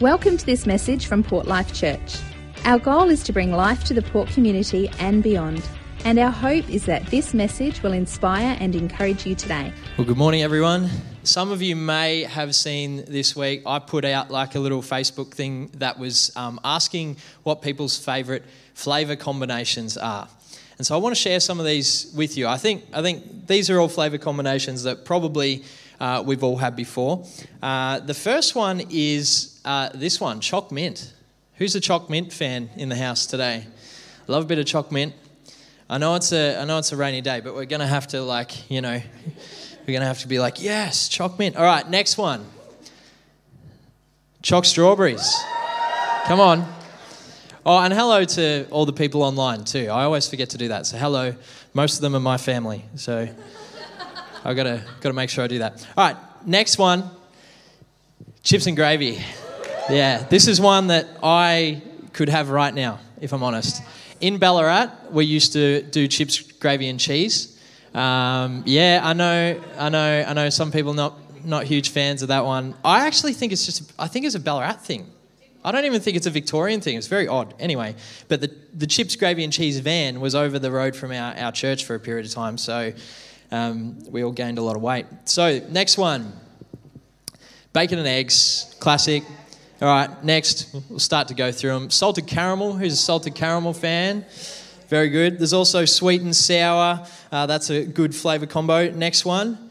Welcome to this message from Port Life Church. Our goal is to bring life to the Port community and beyond. And our hope is that this message will inspire and encourage you today. Well, good morning, everyone. Some of you may have seen this week, I put out like a little Facebook thing that was um, asking what people's favourite flavour combinations are. And so I want to share some of these with you. I think, I think these are all flavour combinations that probably uh, we've all had before. Uh, the first one is uh, this one, choc mint. Who's a choc mint fan in the house today? Love a bit of choc mint. I know it's a I know it's a rainy day, but we're gonna have to like you know we're gonna have to be like yes, choc mint. All right, next one. Choc strawberries. Come on. Oh, and hello to all the people online too. I always forget to do that. So hello. Most of them are my family. So I gotta gotta make sure I do that. All right, next one. Chips and gravy. Yeah, this is one that I could have right now, if I'm honest. In Ballarat, we used to do chips, gravy, and cheese. Um, yeah, I know, I know, I know. Some people not not huge fans of that one. I actually think it's just, I think it's a Ballarat thing. I don't even think it's a Victorian thing. It's very odd. Anyway, but the, the chips, gravy, and cheese van was over the road from our, our church for a period of time. So um, we all gained a lot of weight. So, next one bacon and eggs, classic. All right, next, we'll start to go through them. Salted caramel, who's a salted caramel fan? Very good. There's also sweet and sour. Uh, that's a good flavour combo. Next one,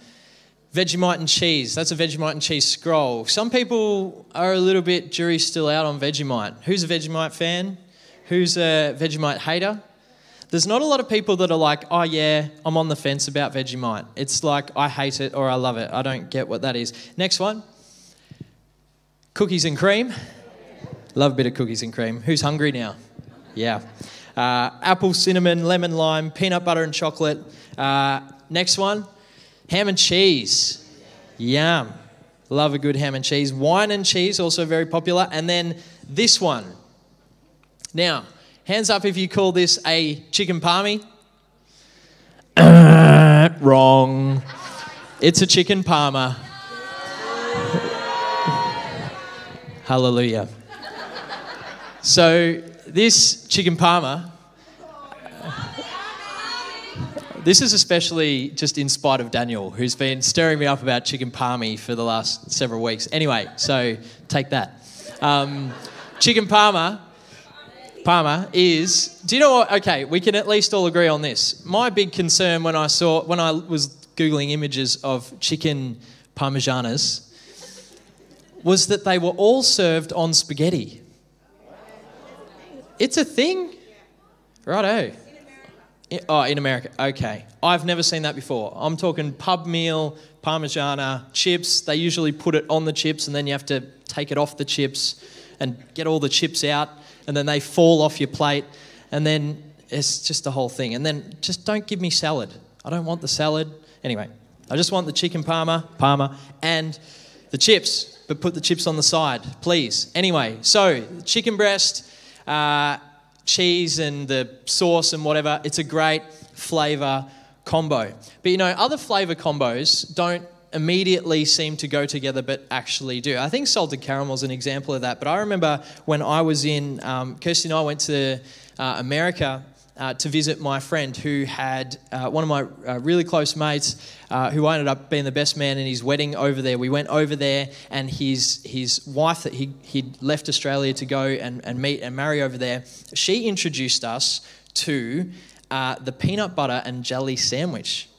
Vegemite and cheese. That's a Vegemite and cheese scroll. Some people are a little bit jury still out on Vegemite. Who's a Vegemite fan? Who's a Vegemite hater? There's not a lot of people that are like, oh yeah, I'm on the fence about Vegemite. It's like, I hate it or I love it. I don't get what that is. Next one. Cookies and cream. Love a bit of cookies and cream. Who's hungry now? Yeah. Uh, apple, cinnamon, lemon, lime, peanut butter and chocolate. Uh, next one. Ham and cheese. Yum. Love a good ham and cheese. Wine and cheese, also very popular. And then this one. Now, hands up if you call this a chicken palmy. Wrong. It's a chicken parma. Hallelujah. So, this chicken parma, this is especially just in spite of Daniel, who's been stirring me up about chicken palmy for the last several weeks. Anyway, so take that. Um, chicken parma, parma is. Do you know what? Okay, we can at least all agree on this. My big concern when I saw when I was googling images of chicken parmesanas was that they were all served on spaghetti. It's a thing? Righto. Oh, in America. Okay. I've never seen that before. I'm talking pub meal, parmigiana, chips. They usually put it on the chips and then you have to take it off the chips and get all the chips out and then they fall off your plate and then it's just a whole thing. And then just don't give me salad. I don't want the salad. Anyway, I just want the chicken parma, parma, and the chips but put the chips on the side, please. Anyway, so chicken breast, uh, cheese, and the sauce and whatever, it's a great flavor combo. But you know, other flavor combos don't immediately seem to go together but actually do. I think salted caramel is an example of that. But I remember when I was in, um, Kirsty and I went to uh, America uh, to visit my friend who had uh, one of my uh, really close mates uh, who ended up being the best man in his wedding over there. We went over there, and his, his wife that he, he'd left Australia to go and, and meet and marry over there, she introduced us to uh, the peanut butter and jelly sandwich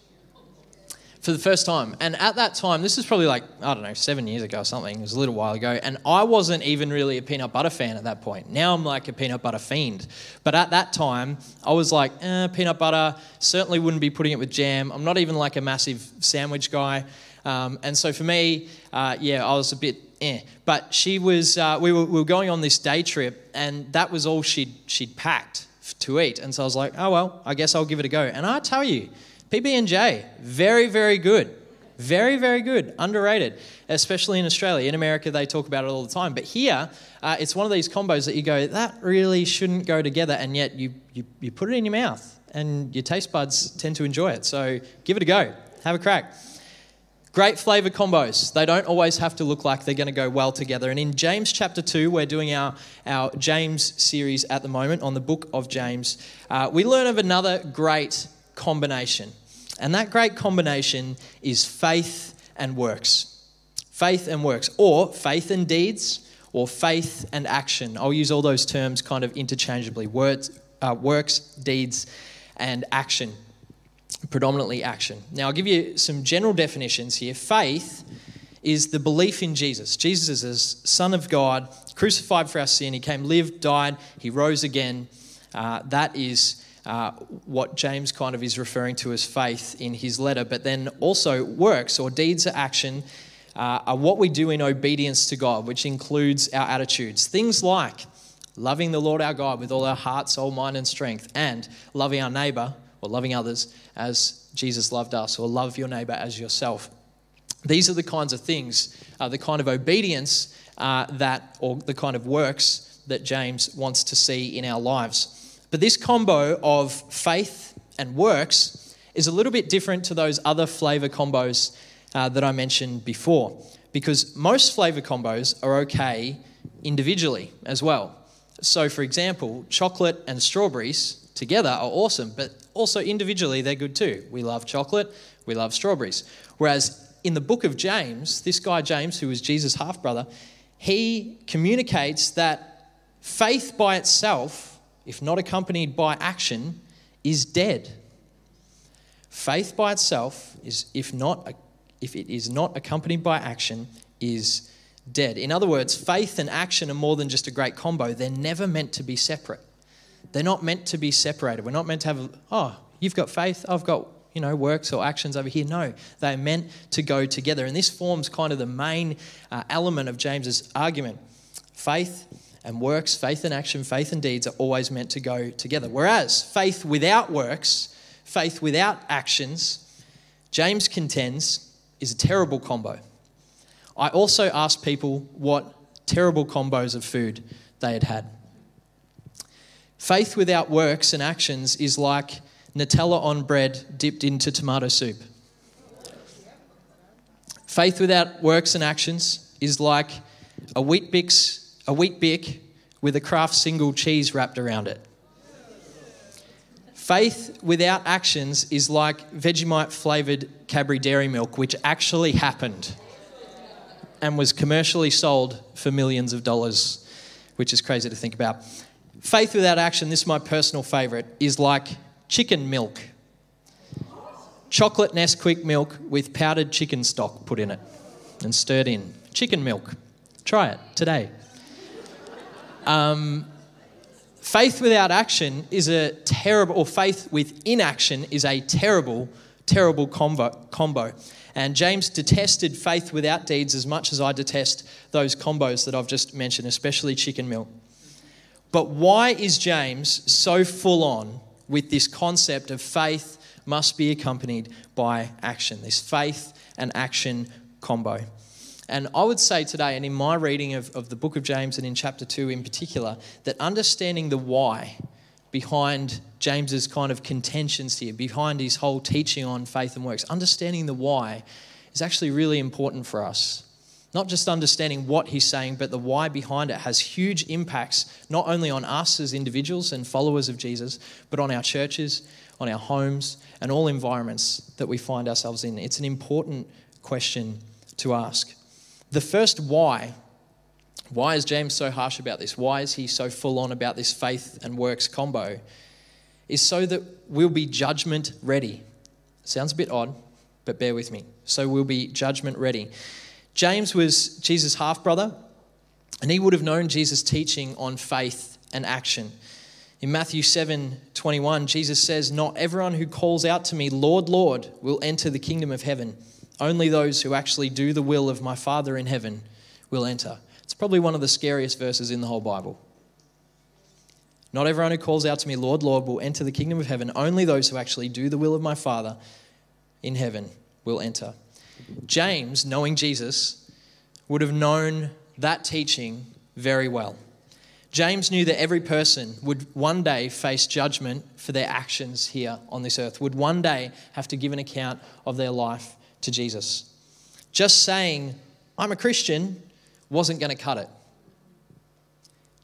for the first time. And at that time, this is probably like, I don't know, seven years ago or something. It was a little while ago. And I wasn't even really a peanut butter fan at that point. Now I'm like a peanut butter fiend. But at that time, I was like, eh, peanut butter, certainly wouldn't be putting it with jam. I'm not even like a massive sandwich guy. Um, and so for me, uh, yeah, I was a bit eh. But she was, uh, we, were, we were going on this day trip, and that was all she'd, she'd packed to eat. And so I was like, oh, well, I guess I'll give it a go. And I tell you, PB&J, very, very good. Very, very good. Underrated, especially in Australia. In America, they talk about it all the time. But here, uh, it's one of these combos that you go, that really shouldn't go together, and yet you, you, you put it in your mouth, and your taste buds tend to enjoy it. So give it a go. Have a crack. Great flavor combos. They don't always have to look like they're going to go well together. And in James chapter 2, we're doing our, our James series at the moment on the book of James. Uh, we learn of another great combination. And that great combination is faith and works. Faith and works, or faith and deeds, or faith and action. I'll use all those terms kind of interchangeably words, uh, works, deeds, and action predominantly action. Now, I'll give you some general definitions here. Faith is the belief in Jesus. Jesus is Son of God, crucified for our sin. He came, lived, died, he rose again. Uh, that is uh, what James kind of is referring to as faith in his letter. But then also, works or deeds of action uh, are what we do in obedience to God, which includes our attitudes. Things like loving the Lord our God with all our heart, soul, mind, and strength, and loving our neighbor or loving others as Jesus loved us, or love your neighbor as yourself. These are the kinds of things, uh, the kind of obedience uh, that, or the kind of works that James wants to see in our lives. But this combo of faith and works is a little bit different to those other flavor combos uh, that I mentioned before, because most flavor combos are okay individually as well. So, for example, chocolate and strawberries together are awesome, but also individually they're good too. We love chocolate, we love strawberries. Whereas in the book of James, this guy James, who was Jesus' half brother, he communicates that faith by itself, if not accompanied by action, is dead. Faith by itself is, if not, if it is not accompanied by action, is dead. In other words, faith and action are more than just a great combo. They're never meant to be separate. They're not meant to be separated. We're not meant to have, oh, you've got faith, I've got, you know, works or actions over here. No, they're meant to go together. And this forms kind of the main uh, element of James's argument. Faith and works, faith and action, faith and deeds are always meant to go together. Whereas faith without works, faith without actions, James contends is a terrible combo. I also asked people what terrible combos of food they had had. Faith without works and actions is like Nutella on bread dipped into tomato soup. Faith without works and actions is like a Weet-Bix, a wheat bick with a Kraft single cheese wrapped around it. Faith without actions is like Vegemite flavored Cadbury Dairy Milk, which actually happened and was commercially sold for millions of dollars, which is crazy to think about. Faith without action, this is my personal favorite, is like chicken milk. Chocolate Nesquik milk with powdered chicken stock put in it and stirred in. Chicken milk. Try it today. Um, faith without action is a terrible, or faith with inaction is a terrible, terrible combo. combo. And James detested faith without deeds as much as I detest those combos that I've just mentioned, especially chicken milk. But why is James so full on with this concept of faith must be accompanied by action? This faith and action combo. And I would say today, and in my reading of, of the book of James and in chapter 2 in particular, that understanding the why behind James's kind of contentions here, behind his whole teaching on faith and works, understanding the why is actually really important for us. Not just understanding what he's saying, but the why behind it has huge impacts, not only on us as individuals and followers of Jesus, but on our churches, on our homes, and all environments that we find ourselves in. It's an important question to ask. The first why why is James so harsh about this? Why is he so full on about this faith and works combo? Is so that we'll be judgment ready. Sounds a bit odd, but bear with me. So we'll be judgment ready. James was Jesus' half brother, and he would have known Jesus' teaching on faith and action. In Matthew 7 21, Jesus says, Not everyone who calls out to me, Lord, Lord, will enter the kingdom of heaven. Only those who actually do the will of my Father in heaven will enter. It's probably one of the scariest verses in the whole Bible. Not everyone who calls out to me, Lord, Lord, will enter the kingdom of heaven. Only those who actually do the will of my Father in heaven will enter. James, knowing Jesus, would have known that teaching very well. James knew that every person would one day face judgment for their actions here on this earth, would one day have to give an account of their life to Jesus. just saying, I'm a Christian, wasn't going to cut it.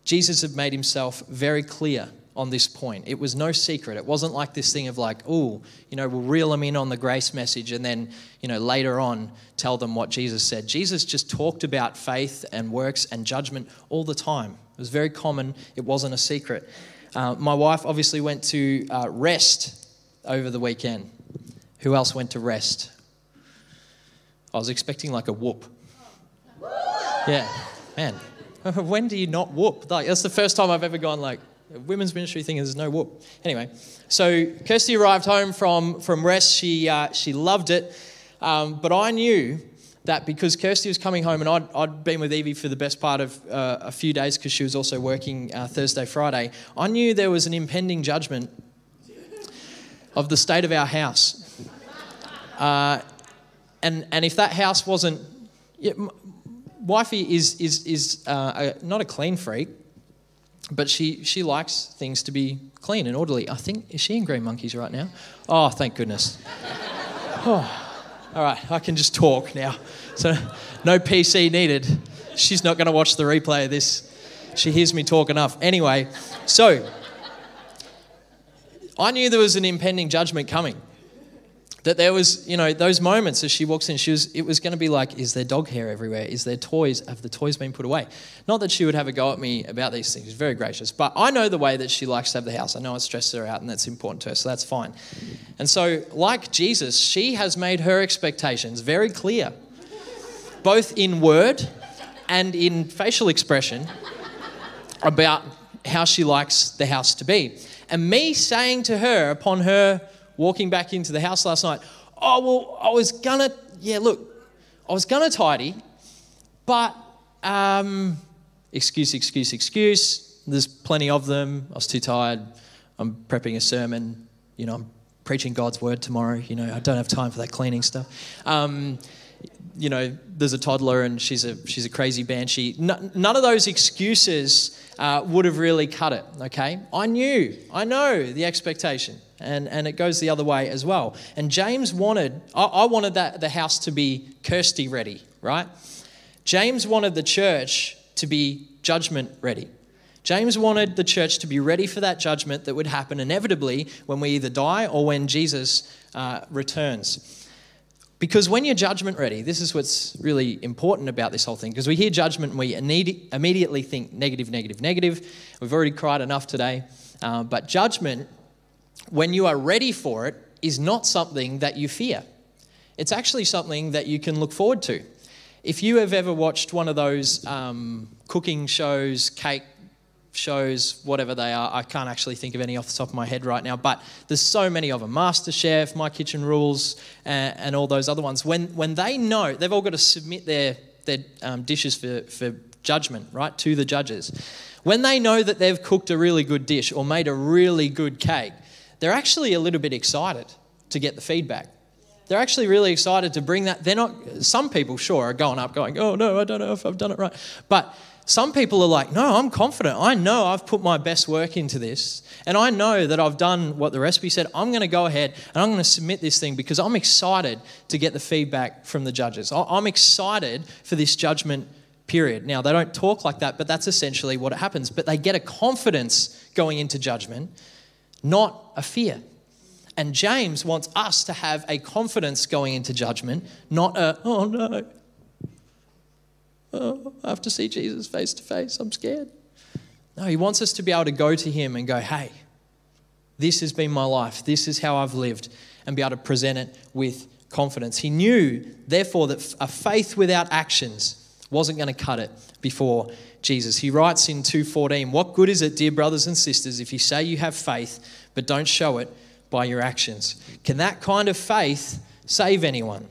Jesus had made himself very clear on this point. It was no secret. It wasn't like this thing of like, oh, you know, we'll reel them in on the grace message and then, you know, later on tell them what Jesus said. Jesus just talked about faith and works and judgment all the time. It was very common. It wasn't a secret. Uh, my wife obviously went to uh, rest over the weekend. Who else went to rest? I was expecting like a whoop. Yeah, man. when do you not whoop? Like that's the first time I've ever gone like women's ministry thing. There's no whoop. Anyway, so Kirsty arrived home from from rest. She uh, she loved it, um, but I knew that because Kirsty was coming home and I'd, I'd been with Evie for the best part of uh, a few days because she was also working uh, Thursday, Friday, I knew there was an impending judgment of the state of our house. Uh, and, and if that house wasn't. Yeah, wifey is, is, is uh, a, not a clean freak, but she, she likes things to be clean and orderly. I think, is she in Green Monkeys right now? Oh, thank goodness. Oh. All right, I can just talk now. So, no PC needed. She's not going to watch the replay of this. She hears me talk enough. Anyway, so I knew there was an impending judgment coming. That there was, you know, those moments as she walks in, she was, it was going to be like, is there dog hair everywhere? Is there toys? Have the toys been put away? Not that she would have a go at me about these things. She's very gracious. But I know the way that she likes to have the house. I know it stresses her out and that's important to her, so that's fine. And so, like Jesus, she has made her expectations very clear, both in word and in facial expression, about how she likes the house to be. And me saying to her upon her walking back into the house last night, oh, well, I was gonna, yeah, look, I was gonna tidy, but, um, excuse, excuse, excuse. There's plenty of them. I was too tired. I'm prepping a sermon. You know, I'm preaching God's word tomorrow. You know, I don't have time for that cleaning stuff. Um, you know, there's a toddler and she's a she's a crazy banshee. None of those excuses uh, would have really cut it. Okay, I knew, I know the expectation and, and it goes the other way as well. And James wanted, I, I wanted that, the house to be Kirsty ready, right? James wanted the church to be judgment ready. James wanted the church to be ready for that judgment that would happen inevitably when we either die or when Jesus uh, returns. Because when you're judgment ready, this is what's really important about this whole thing. Because we hear judgment and we immediately think negative, negative, negative. We've already cried enough today. Uh, but judgment when you are ready for it, is not something that you fear. It's actually something that you can look forward to. If you have ever watched one of those um, cooking shows, cake shows, whatever they are, I can't actually think of any off the top of my head right now, but there's so many of them MasterChef, My Kitchen Rules, and, and all those other ones. When, when they know, they've all got to submit their, their um, dishes for, for judgment, right, to the judges. When they know that they've cooked a really good dish or made a really good cake, they're actually a little bit excited to get the feedback. They're actually really excited to bring that. They're not, some people, sure, are going up going, oh no, I don't know if I've done it right. But some people are like, no, I'm confident. I know I've put my best work into this. And I know that I've done what the recipe said. I'm going to go ahead and I'm going to submit this thing because I'm excited to get the feedback from the judges. I'm excited for this judgment period. Now, they don't talk like that, but that's essentially what happens. But they get a confidence going into judgment not a fear. And James wants us to have a confidence going into judgment, not a, oh no, oh, I have to see Jesus face to face, I'm scared. No, he wants us to be able to go to him and go, hey, this has been my life, this is how I've lived, and be able to present it with confidence. He knew, therefore, that a faith without actions wasn't going to cut it before Jesus. He writes in 2:14, "What good is it, dear brothers and sisters, if you say you have faith but don't show it by your actions?" Can that kind of faith save anyone?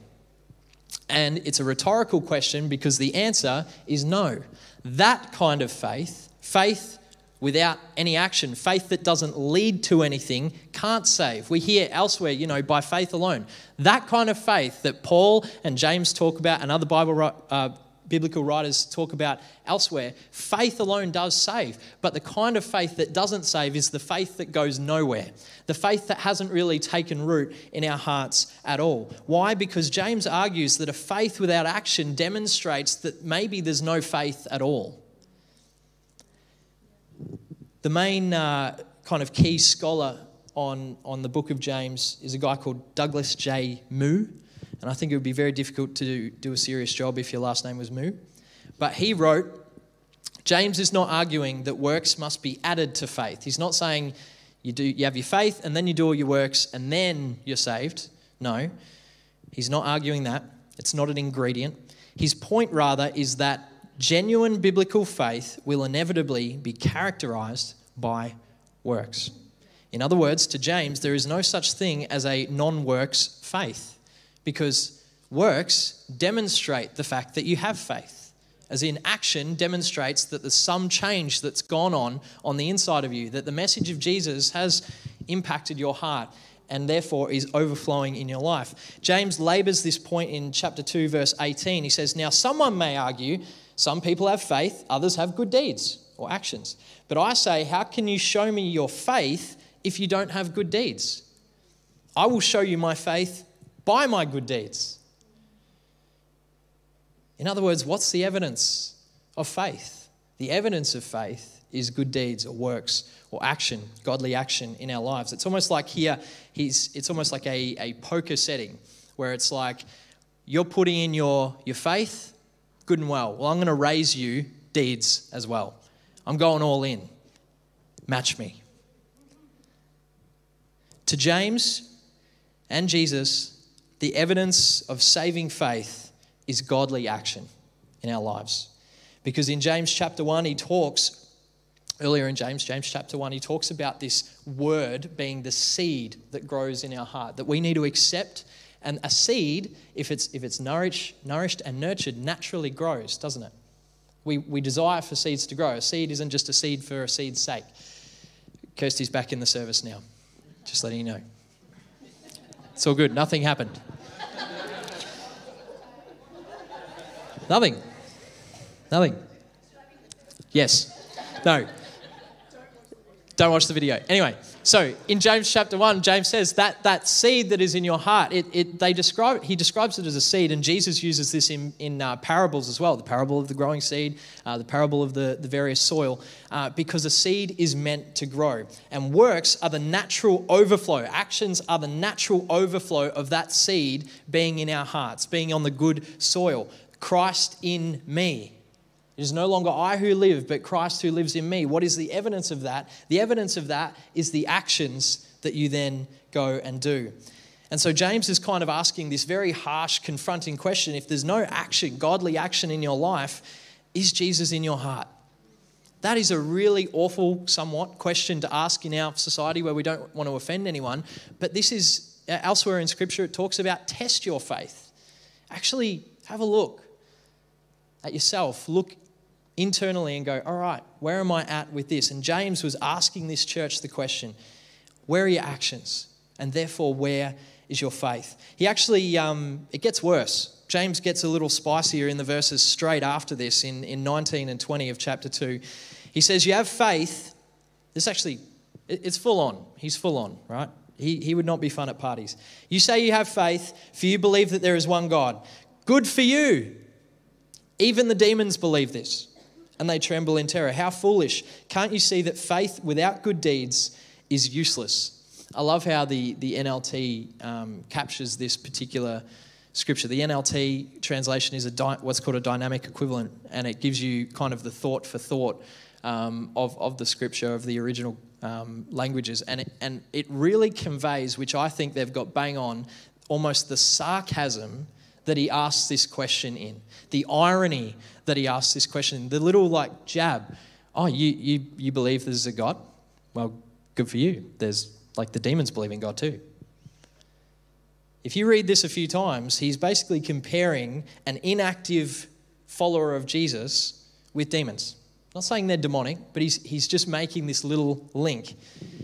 And it's a rhetorical question because the answer is no. That kind of faith, faith without any action, faith that doesn't lead to anything, can't save. We hear elsewhere, you know, by faith alone. That kind of faith that Paul and James talk about and other Bible uh, biblical writers talk about elsewhere, faith alone does save. But the kind of faith that doesn't save is the faith that goes nowhere, the faith that hasn't really taken root in our hearts at all. Why? Because James argues that a faith without action demonstrates that maybe there's no faith at all. The main uh, kind of key scholar on, on the book of James is a guy called Douglas J. Moo. And I think it would be very difficult to do, a serious job if your last name was Moo. But he wrote James is not arguing that works must be added to faith. He's not saying you, do, you have your faith and then you do all your works and then you're saved. No, he's not arguing that. It's not an ingredient. His point, rather, is that genuine biblical faith will inevitably be characterized by works. In other words, to James, there is no such thing as a non works faith because works demonstrate the fact that you have faith. As in, action demonstrates that there's some change that's gone on on the inside of you, that the message of Jesus has impacted your heart and therefore is overflowing in your life. James labors this point in chapter 2, verse 18. He says, Now, someone may argue, some people have faith, others have good deeds or actions. But I say, How can you show me your faith if you don't have good deeds? I will show you my faith by my good deeds. In other words, what's the evidence of faith? The evidence of faith is good deeds or works or action, godly action in our lives. It's almost like here, he's, it's almost like a, a poker setting where it's like you're putting in your, your faith, good and well. Well, I'm going to raise you deeds as well. I'm going all in. Match me. To James and Jesus, the evidence of saving faith is godly action in our lives. Because in James chapter 1, he talks, earlier in James, James chapter 1, he talks about this word being the seed that grows in our heart, that we need to accept. And a seed, if it's, if it's nourished, nourished and nurtured, naturally grows, doesn't it? We, we desire for seeds to grow. A seed isn't just a seed for a seed's sake. Kirsty's back in the service now. Just letting you know. It's all good. Nothing happened. Nothing. Nothing. Yes. No. Don't watch the video. Anyway, so in James chapter 1, James says that that seed that is in your heart, it, it, they describe, he describes it as a seed, and Jesus uses this in, in uh, parables as well the parable of the growing seed, uh, the parable of the, the various soil, uh, because a seed is meant to grow. And works are the natural overflow, actions are the natural overflow of that seed being in our hearts, being on the good soil. Christ in me. It is no longer I who live, but Christ who lives in me. What is the evidence of that? The evidence of that is the actions that you then go and do. And so James is kind of asking this very harsh, confronting question if there's no action, godly action in your life, is Jesus in your heart? That is a really awful, somewhat question to ask in our society where we don't want to offend anyone. But this is elsewhere in Scripture, it talks about test your faith. Actually, have a look at yourself. Look internally and go, all right, where am I at with this? And James was asking this church the question, where are your actions? And therefore, where is your faith? He actually, um, it gets worse. James gets a little spicier in the verses straight after this, in, in 19 and 20 of chapter 2. He says, You have faith. This actually, it's full on. He's full on, right? He, he would not be fun at parties. You say you have faith, for you believe that there is one God. Good for you. Even the demons believe this and they tremble in terror. How foolish. Can't you see that faith without good deeds is useless? I love how the, the NLT um, captures this particular scripture. The NLT translation is a di- what's called a dynamic equivalent, and it gives you kind of the thought for thought um, of, of the scripture, of the original um, languages. And it, and it really conveys, which I think they've got bang on, almost the sarcasm that he asks this question in, the irony that he asks this question, the little like jab. Oh, you, you, you believe there's a God? Well, good for you. There's like the demons believe in God too. If you read this a few times, he's basically comparing an inactive follower of Jesus with demons. Not saying they're demonic, but he's, he's just making this little link.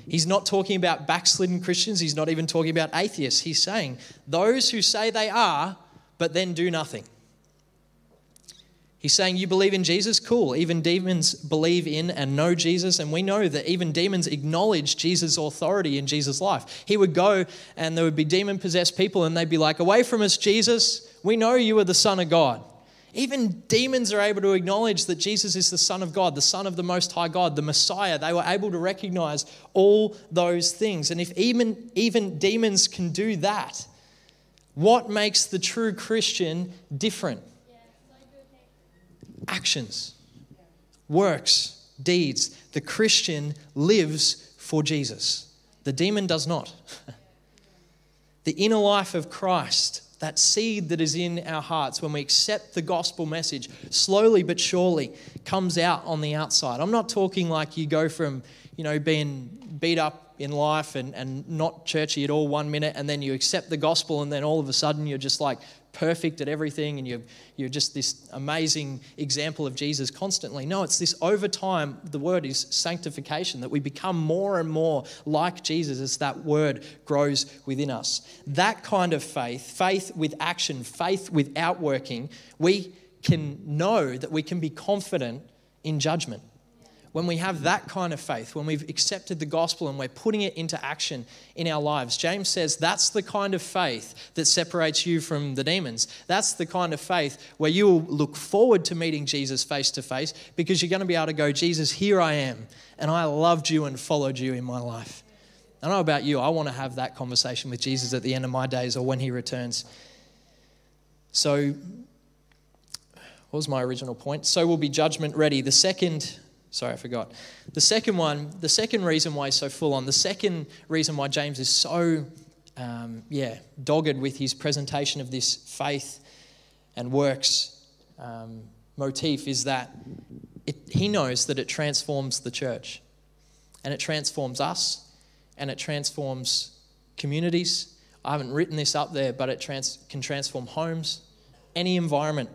He's not talking about backslidden Christians. He's not even talking about atheists. He's saying those who say they are, but then do nothing. He's saying, You believe in Jesus? Cool. Even demons believe in and know Jesus. And we know that even demons acknowledge Jesus' authority in Jesus' life. He would go and there would be demon possessed people, and they'd be like, Away from us, Jesus. We know you are the Son of God. Even demons are able to acknowledge that Jesus is the Son of God, the Son of the Most High God, the Messiah. They were able to recognize all those things. And if even, even demons can do that, what makes the true Christian different? actions, works, deeds. The Christian lives for Jesus. The demon does not. the inner life of Christ, that seed that is in our hearts when we accept the gospel message, slowly but surely comes out on the outside. I'm not talking like you go from, you know, being beat up in life and, and not churchy at all one minute, and then you accept the gospel, and then all of a sudden you're just like perfect at everything and you're, you're just this amazing example of Jesus constantly. No, it's this over time, the word is sanctification, that we become more and more like Jesus as that word grows within us. That kind of faith, faith with action, faith with outworking, we can know that we can be confident in judgment when we have that kind of faith, when we've accepted the gospel and we're putting it into action in our lives, James says that's the kind of faith that separates you from the demons. That's the kind of faith where you will look forward to meeting Jesus face to face because you're going to be able to go, Jesus, here I am, and I loved you and followed you in my life. I know about you, I want to have that conversation with Jesus at the end of my days or when he returns. So, what was my original point? So we'll be judgment ready. The second Sorry, I forgot. The second one, the second reason why he's so full on, the second reason why James is so, um, yeah, dogged with his presentation of this faith and works um, motif is that it, he knows that it transforms the church and it transforms us and it transforms communities. I haven't written this up there, but it trans- can transform homes, any environment.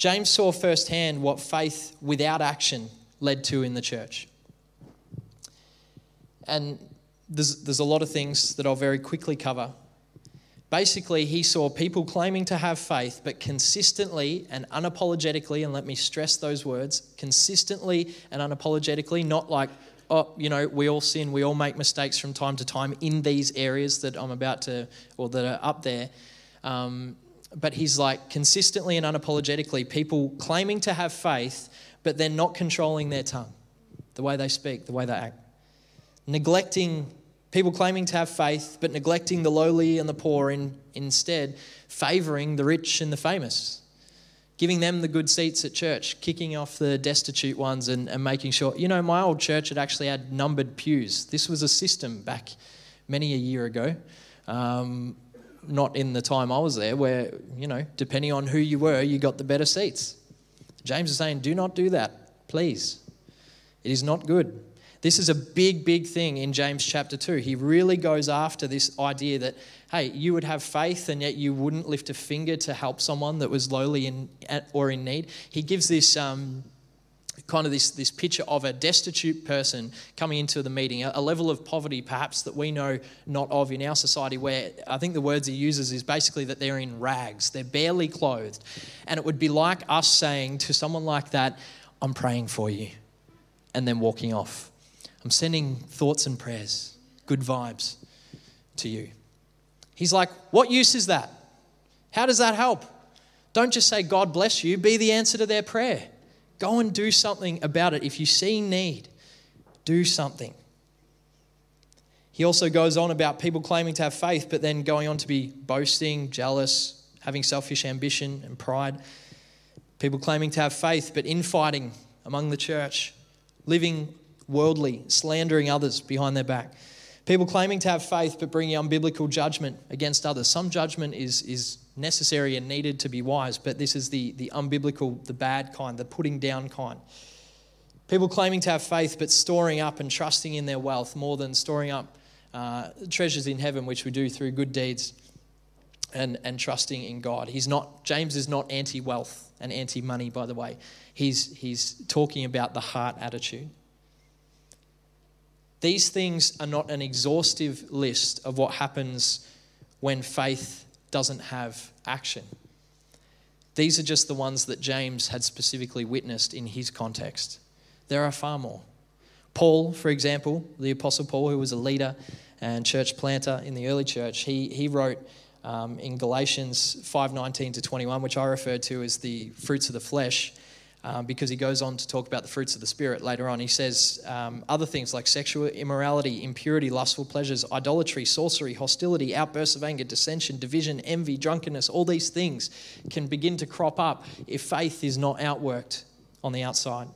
James saw firsthand what faith without action led to in the church. And there's, there's a lot of things that I'll very quickly cover. Basically, he saw people claiming to have faith, but consistently and unapologetically, and let me stress those words consistently and unapologetically, not like, oh, you know, we all sin, we all make mistakes from time to time in these areas that I'm about to, or that are up there. Um, but he's like consistently and unapologetically people claiming to have faith, but they're not controlling their tongue, the way they speak, the way they act. Neglecting people claiming to have faith, but neglecting the lowly and the poor, in, instead, favoring the rich and the famous, giving them the good seats at church, kicking off the destitute ones, and, and making sure. You know, my old church had actually had numbered pews. This was a system back many a year ago. Um, not in the time I was there, where, you know, depending on who you were, you got the better seats. James is saying, do not do that, please. It is not good. This is a big, big thing in James chapter 2. He really goes after this idea that, hey, you would have faith and yet you wouldn't lift a finger to help someone that was lowly in, or in need. He gives this um, kind of this, this picture of a destitute person coming into the meeting, a, a, level of poverty perhaps that we know not of in our society, where I think the words he uses is basically that they're in rags, they're barely clothed. And it would be like us saying to someone like that, I'm praying for you, and then walking off. I'm sending thoughts and prayers, good vibes to you. He's like, What use is that? How does that help? Don't just say, God bless you, be the answer to their prayer. Go and do something about it. If you see need, do something. He also goes on about people claiming to have faith, but then going on to be boasting, jealous, having selfish ambition and pride. People claiming to have faith, but infighting among the church, living worldly, slandering others behind their back. People claiming to have faith, but bringing unbiblical judgment against others. Some judgment is, is necessary and needed to be wise, but this is the, the unbiblical, the bad kind, the putting down kind. People claiming to have faith but storing up and trusting in their wealth more than storing up uh, treasures in heaven, which we do through good deeds and, and trusting in God. He's not, James is not anti wealth and anti money, by the way. He's, he's talking about the heart attitude. These things are not an exhaustive list of what happens when faith doesn't have action. These are just the ones that James had specifically witnessed in his context. There are far more. Paul, for example, the Apostle Paul, who was a leader and church planter in the early church, he, he wrote um, in Galatians 5:19 to 21, which I referred to as the fruits of the flesh, um, because he goes on to talk about the fruits of the spirit later on. He says um, other things like sexual immorality, impurity, lustful pleasures, idolatry, sorcery, hostility, outbursts of anger, dissension, division, envy, drunkenness. All these things can begin to crop up if faith is not outworked on the outside.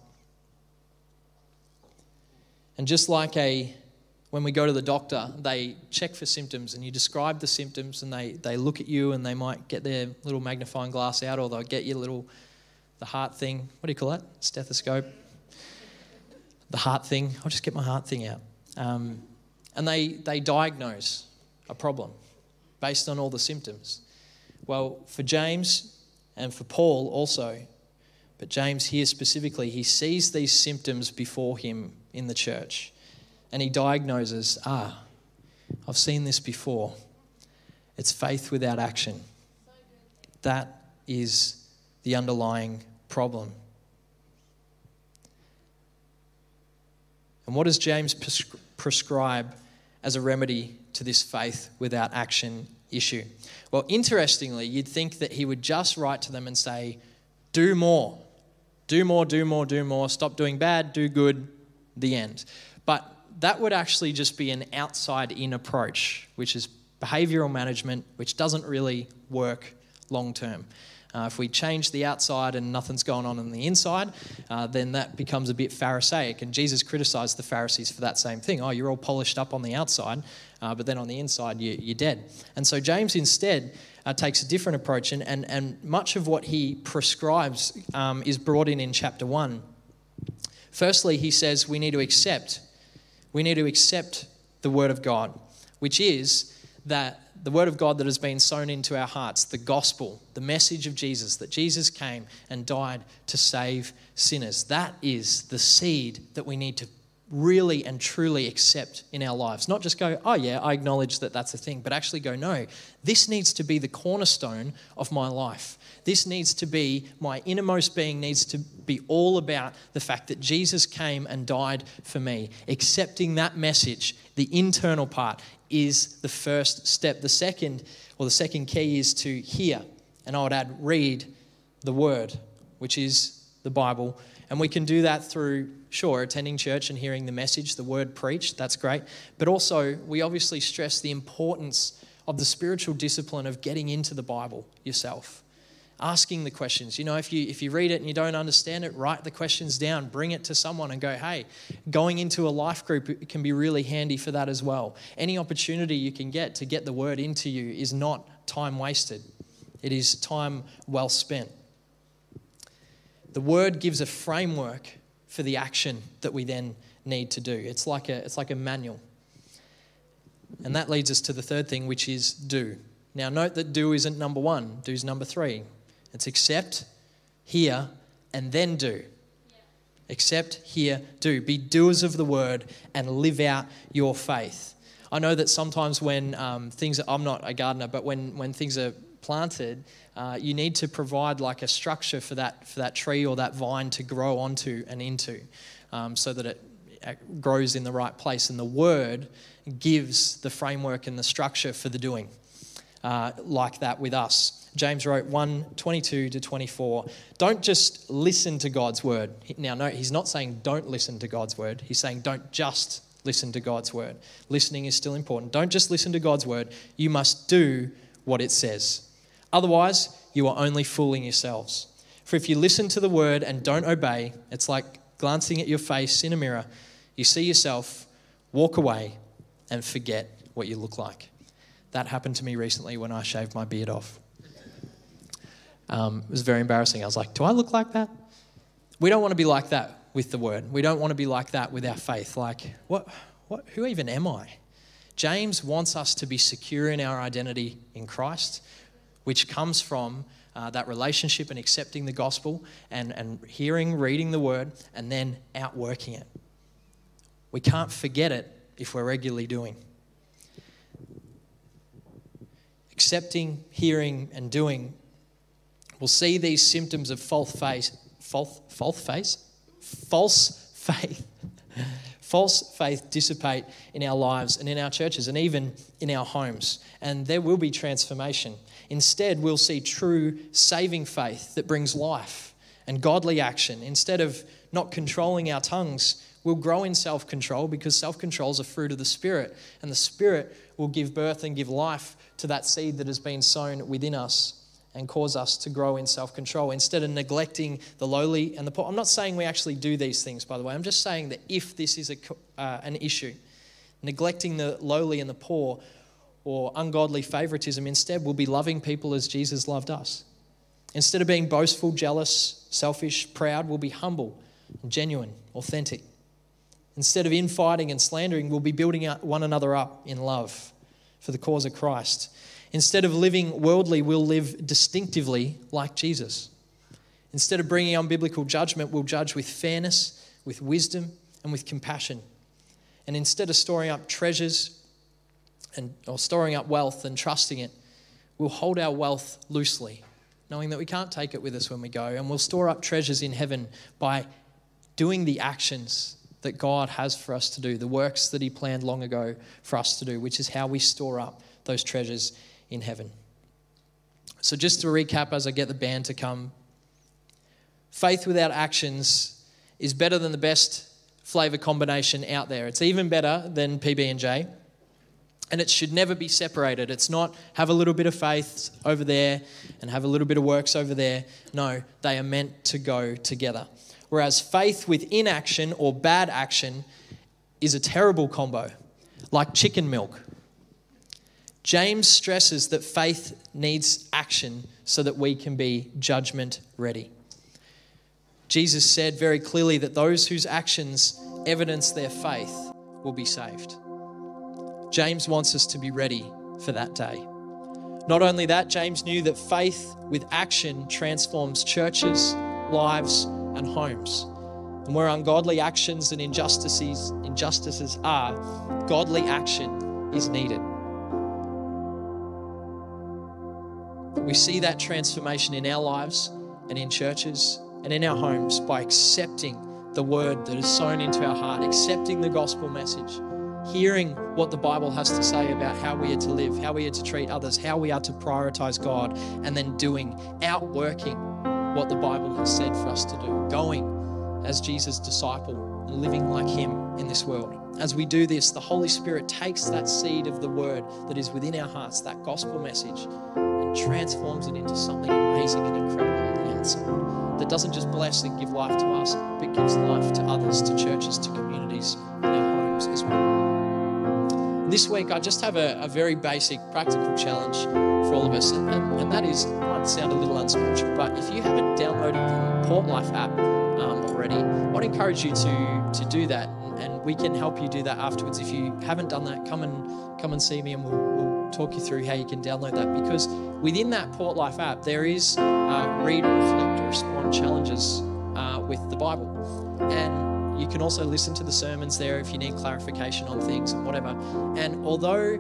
And just like a when we go to the doctor, they check for symptoms and you describe the symptoms and they, they look at you and they might get their little magnifying glass out or they'll get your little, the heart thing. What do you call that? Stethoscope. The heart thing. I'll just get my heart thing out. Um, and they, they diagnose a problem based on all the symptoms. Well, for James and for Paul also, but James here specifically, he sees these symptoms before him in the church and he diagnoses ah, I've seen this before. It's faith without action. That is the underlying problem. And what does James prescribe as a remedy to this faith without action issue? Well, interestingly, you'd think that he would just write to them and say, Do more. Do more, do more, do more. Stop doing bad, do good, the end. But that would actually just be an outside in approach, which is behavioral management, which doesn't really work long term. Uh, if we change the outside and nothing's going on on the inside, uh, then that becomes a bit Pharisaic. And Jesus criticized the Pharisees for that same thing. Oh, you're all polished up on the outside, uh, but then on the inside, you, are dead. And so James instead uh, takes a different approach, and, and, and much of what he prescribes um, is brought in in chapter 1. Firstly, he says we need to accept we need to accept the Word of God, which is that the Word of God that has been sown into our hearts, the gospel, the message of Jesus, that Jesus came and died to save sinners. That is the seed that we need to really and truly accept in our lives. Not just go, oh, yeah, I acknowledge that that's a thing, but actually go, no, this needs to be the cornerstone of my life. This needs to be, my innermost being needs to be all about the fact that Jesus came and died for me. Accepting that message, the internal part, is the first step. The second, or the second key, is to hear. And I would add, read the word, which is the Bible. And we can do that through, sure, attending church and hearing the message, the word preached, that's great. But also, we obviously stress the importance of the spiritual discipline of getting into the Bible yourself asking the questions. You know, if you if you read it and you don't understand it, write the questions down, bring it to someone and go, "Hey, going into a life group can be really handy for that as well." Any opportunity you can get to get the word into you is not time wasted. It is time well spent. The word gives a framework for the action that we then need to do. It's like a it's like a manual. And that leads us to the third thing, which is do. Now, note that do isn't number one, do is number three. It's accept, hear, and then do. Accept, hear, do. Be doers of the word and live out your faith. I know that sometimes when um, things, are, I'm not a gardener, but when, when things are planted, uh, you need to provide like a structure for that, for that tree or that vine to grow onto and into um, so that it grows in the right place. And the word gives the framework and the structure for the doing, uh, like that with us. James wrote 1 22 to 24. Don't just listen to God's word. Now, no, he's not saying don't listen to God's word. He's saying don't just listen to God's word. Listening is still important. Don't just listen to God's word. You must do what it says. Otherwise, you are only fooling yourselves. For if you listen to the word and don't obey, it's like glancing at your face in a mirror. You see yourself, walk away, and forget what you look like. That happened to me recently when I shaved my beard off. Um, it was very embarrassing. I was like, do I look like that? We don't want to be like that with the word. We don't want to be like that with our faith. Like, what, what, who even am I? James wants us to be secure in our identity in Christ, which comes from uh, that relationship and accepting the gospel and, and hearing, reading the word, and then outworking it. We can't forget it if we're regularly doing. Accepting, hearing, and doing will see these symptoms of false faith, false, false faith, false faith, false faith dissipate in our lives and in our churches and even in our homes. And there will be transformation. Instead, we'll see true saving faith that brings life and godly action. Instead of not controlling our tongues, we'll grow in self control because self control is a fruit of the Spirit. And the Spirit will give birth and give life to that seed that has been sown within us and cause us to grow in self control instead of neglecting the lowly and the poor. I'm not saying we actually do these things, by the way. I'm just saying that if this is a, uh, an issue, neglecting the lowly and the poor or ungodly favoritism, instead we'll be loving people as Jesus loved us. Instead of being boastful, jealous, selfish, proud, we'll be humble, genuine, authentic. Instead of infighting and slandering, we'll be building one another up in love for the cause of Christ. Instead of living worldly, we'll live distinctively like Jesus. Instead of bringing unbiblical judgment, we'll judge with fairness, with wisdom, and with compassion. And instead of storing up treasures and, or storing up wealth and trusting it, we'll hold our wealth loosely, knowing that we can't take it with us when we go. And we'll store up treasures in heaven by doing the actions that God has for us to do, the works that He planned long ago for us to do, which is how we store up those treasures in heaven. So, just to recap as I get the band to come faith without actions is better than the best flavor combination out there. It's even better than PB&J. And it should never be separated. It's not have a little bit of faith over there and have a little bit of works over there. No, they are meant to go together. Whereas faith with inaction or bad action is a terrible combo, like chicken milk. James stresses that faith needs action so that we can be judgment ready. Jesus said very clearly that those whose actions evidence their faith will be saved. James wants us to be ready for that day. Not only that, James knew that faith with action transforms churches, lives, and homes. And where ungodly actions and injustices, injustices are, godly action is needed. We see that transformation in our lives and in churches and in our homes by accepting the word that is sown into our heart, accepting the gospel message, hearing what the Bible has to say about how we are to live, how we are to treat others, how we are to prioritize God, and then doing, outworking what the Bible has said for us to do, going as Jesus' disciple and living like Him in this world. As we do this, the Holy Spirit takes that seed of the word that is within our hearts, that gospel message, transforms it into something amazing and incredible on the outside. That doesn't just bless and give life to us, but gives life to others, to churches, to communities, in our homes as well. This week, I just have a, a very basic, practical challenge for all of us, and, and that is, might sound a little unspiritual, but if you haven't downloaded the Port Life app um, already, I'd encourage you to, to do that, and we can help you do that afterwards. If you haven't done that, come and come and see me, and we'll, we'll talk you through how you can download that. Because within that Port Life app, there is uh, read, reflect, respond challenges uh, with the Bible, and you can also listen to the sermons there if you need clarification on things and whatever. And although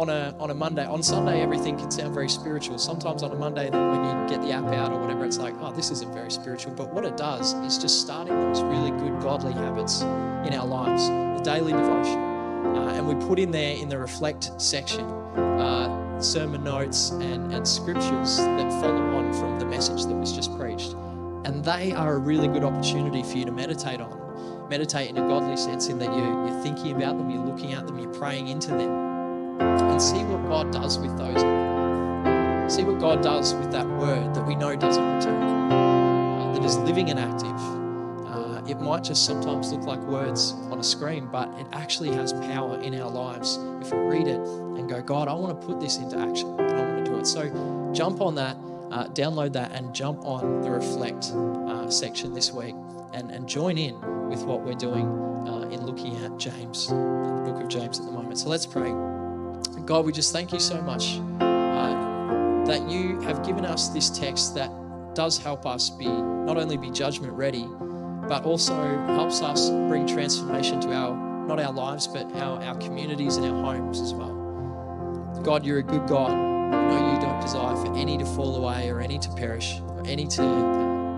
on a on a Monday. On Sunday, everything can sound very spiritual. Sometimes on a Monday, when you get the app out or whatever, it's like, oh, this isn't very spiritual. But what it does is just starting those really good godly habits in our lives, the daily devotion, uh, and we put in there in the reflect section. Uh, sermon notes and, and scriptures that follow on from the message that was just preached. And they are a really good opportunity for you to meditate on. Meditate in a godly sense, in that you're, you're thinking about them, you're looking at them, you're praying into them and see what God does with those. See what God does with that word that we know doesn't return, uh, that is living and active. It might just sometimes look like words on a screen, but it actually has power in our lives if we read it and go, God, I want to put this into action and I want to do it. So jump on that, uh, download that, and jump on the reflect uh, section this week and, and join in with what we're doing uh, in looking at James, the book of James at the moment. So let's pray. God, we just thank you so much uh, that you have given us this text that does help us be not only be judgment ready, but also helps us bring transformation to our not our lives, but our, our communities and our homes as well. God, you're a good God. We know you don't desire for any to fall away or any to perish, or any to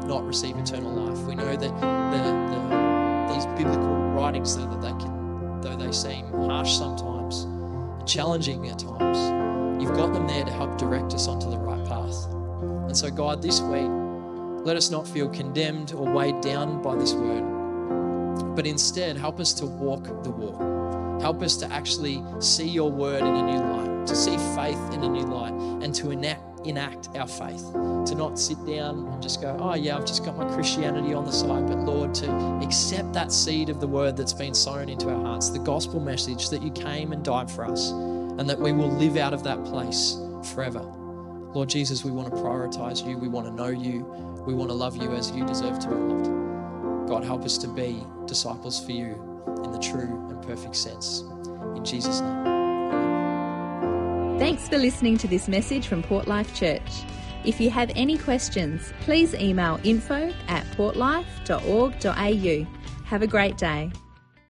not receive eternal life. We know that the, the, these biblical writings, though, that they can, though they seem harsh sometimes challenging at times, you've got them there to help direct us onto the right path. And so, God, this week, let us not feel condemned or weighed down by this word, but instead help us to walk the walk. Help us to actually see your word in a new light, to see faith in a new light, and to enact, enact our faith. To not sit down and just go, oh, yeah, I've just got my Christianity on the side, but Lord, to accept that seed of the word that's been sown into our hearts, the gospel message that you came and died for us, and that we will live out of that place forever. Lord Jesus, we want to prioritize you. We want to know you. We want to love you as you deserve to be loved. God, help us to be disciples for you in the true and perfect sense. In Jesus' name. Thanks for listening to this message from Port Life Church. If you have any questions, please email info at portlife.org.au. Have a great day.